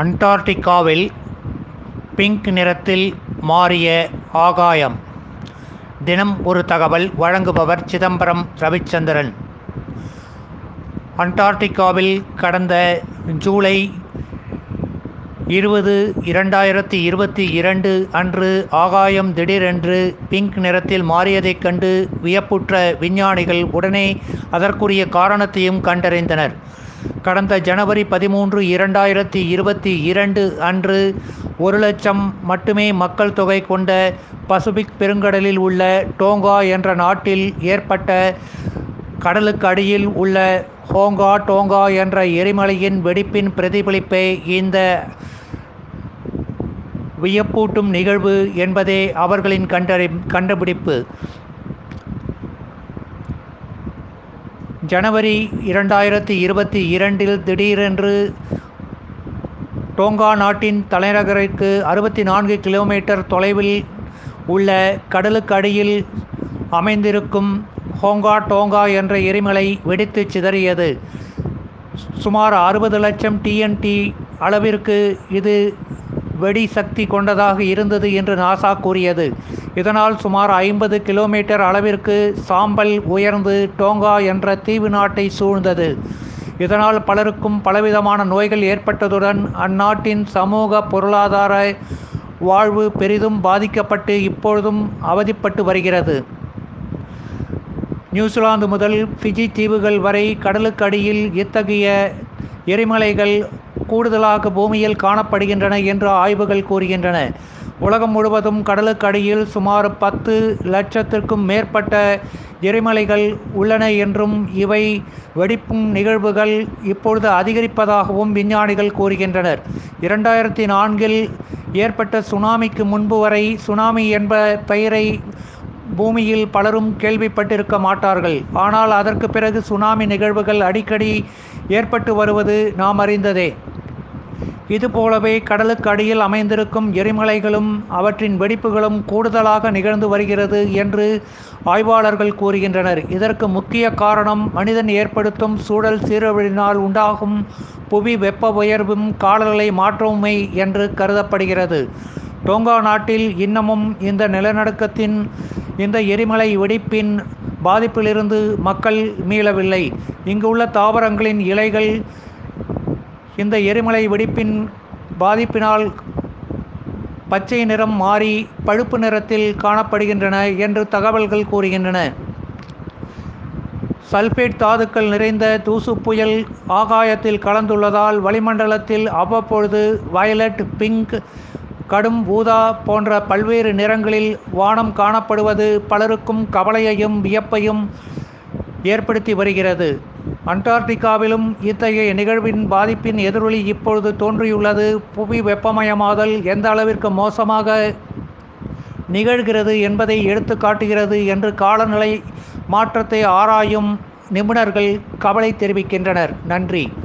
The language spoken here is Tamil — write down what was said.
அண்டார்டிகாவில் பிங்க் நிறத்தில் மாறிய ஆகாயம். தினம் ஒரு தகவல் வழங்குபவர் சிதம்பரம் ரவிச்சந்திரன். அண்டார்டிகாவில் கடந்த ஜூலை இருபது இரண்டாயிரத்தி இருபத்தி இரண்டு அன்று ஆகாயம் திடீரென்று பிங்க் நிறத்தில் மாறியதைக் கண்டு வியப்புற்ற விஞ்ஞானிகள் உடனே அதற்குரிய காரணத்தையும் கண்டறிந்தனர். கடந்த ஜனவரி பதிமூன்று இரண்டாயிரத்தி இருபத்தி இரண்டு அன்று ஒரு லட்சம் மட்டுமே மக்கள் தொகை கொண்ட பசிபிக் பெருங்கடலில் உள்ள டோங்கா என்ற நாட்டில் ஏற்பட்ட கடலுக்கு அடியில் உள்ள ஹோங்கா டோங்கா என்ற எரிமலையின் வெடிப்பின் பிரதிபலிப்பே இந்த வியப்பூட்டும் நிகழ்வு என்பதே அவர்களின் கண்டறி கண்டுபிடிப்பு. ஜனவரி இரண்டாயிரத்தி இருபத்தி இரண்டில் திடீரென்று டோங்கா நாட்டின் தலைநகருக்கு அறுபத்தி நான்கு கிலோமீட்டர் தொலைவில் உள்ள கடலுக்கு அடியில் அமைந்திருக்கும் ஹோங்கா டோங்கா என்ற எரிமலை வெடித்து சிதறியது. சுமார் அறுபது லட்சம் டிஎன்டி அளவிற்கு இது வெடி சக்தி கொண்டதாக இருந்தது என்று நாசா கூறியது. இதனால் சுமார் ஐம்பது கிலோமீட்டர் அளவிற்கு சாம்பல் உயர்ந்து டோங்கா என்ற தீவு நாட்டை சூழ்ந்தது. இதனால் பலருக்கும் பலவிதமான நோய்கள் ஏற்பட்டதுடன் அந்நாட்டின் சமூக பொருளாதார வாழ்வு பெரிதும் பாதிக்கப்பட்டு இப்பொழுதும் அவதிப்பட்டு வருகிறது. நியூசிலாந்து முதல் ஃபிஜி தீவுகள் வரை கடலுக்கு அடியில் இத்தகைய எரிமலைகள் கூடுதலாக பூமியில் காணப்படுகின்றன என்று ஆய்வுகள் கூறுகின்றன. உலகம் முழுவதும் கடலுக்கு அடியில் சுமார் பத்து லட்சத்திற்கும் மேற்பட்ட எரிமலைகள் உள்ளன என்றும் இவை வெடிப்பும் நிகழ்வுகள் இப்பொழுது அதிகரிப்பதாகவும் விஞ்ஞானிகள் கூறுகின்றனர். இரண்டாயிரத்தி நான்கில் ஏற்பட்ட சுனாமிக்கு முன்பு வரை சுனாமி என்ப பெயரை பூமியில் பலரும் கேள்விப்பட்டிருக்க மாட்டார்கள். ஆனால் அதற்கு பிறகு சுனாமி நிகழ்வுகள் அடிக்கடி ஏற்பட்டு வருவது நாம் அறிந்ததே. இதுபோலவே கடலுக்கு அடியில் அமைந்திருக்கும் எரிமலைகளும் அவற்றின் வெடிப்புகளும் கூடுதலாக நிகழ்ந்து வருகிறது என்று ஆய்வாளர்கள் கூறுகின்றனர். இதற்கு முக்கிய காரணம் மனிதன் ஏற்படுத்தும் சூழல் சீரழிவினால் உண்டாகும் புவி வெப்ப உயர்வும் காலநிலை மாற்றவுமே என்று கருதப்படுகிறது. டோங்கா நாட்டில் இன்னமும் இந்த நிலநடுக்கத்தின் இந்த எரிமலை வெடிப்பின் பாதிப்பிலிருந்து மக்கள் மீளவில்லை. இங்குள்ள தாவரங்களின் இலைகள் இந்த எரிமலை வெடிப்பின் பாதிப்பினால் பச்சை நிறம் மாறி பழுப்பு நிறத்தில் காணப்படுகின்றன என்று தகவல்கள் கூறுகின்றன. சல்பேட் தாதுக்கள் நிறைந்த தூசு புயல் ஆகாயத்தில் கலந்துள்ளதால் வளிமண்டலத்தில் அவ்வப்பொழுது வயலட் பிங்க் கடும் ஊதா போன்ற பல்வேறு நிறங்களில் வானம் காணப்படுவது பலருக்கும் கவலையையும் வியப்பையும் ஏற்படுத்தி வருகிறது. அண்டார்டிகாவிலும் இத்தகைய நிகழ்வின் பாதிப்பின் எதிரொலி இப்பொழுது தோன்றியுள்ளது. புவி வெப்பமயமாதல் எந்த அளவிற்கு மோசமாக நிகழ்கிறது என்பதை எடுத்து காட்டுகிறது என்று காலநிலை மாற்றத்தை ஆராயும் நிபுணர்கள் கவலை தெரிவிக்கின்றனர். நன்றி.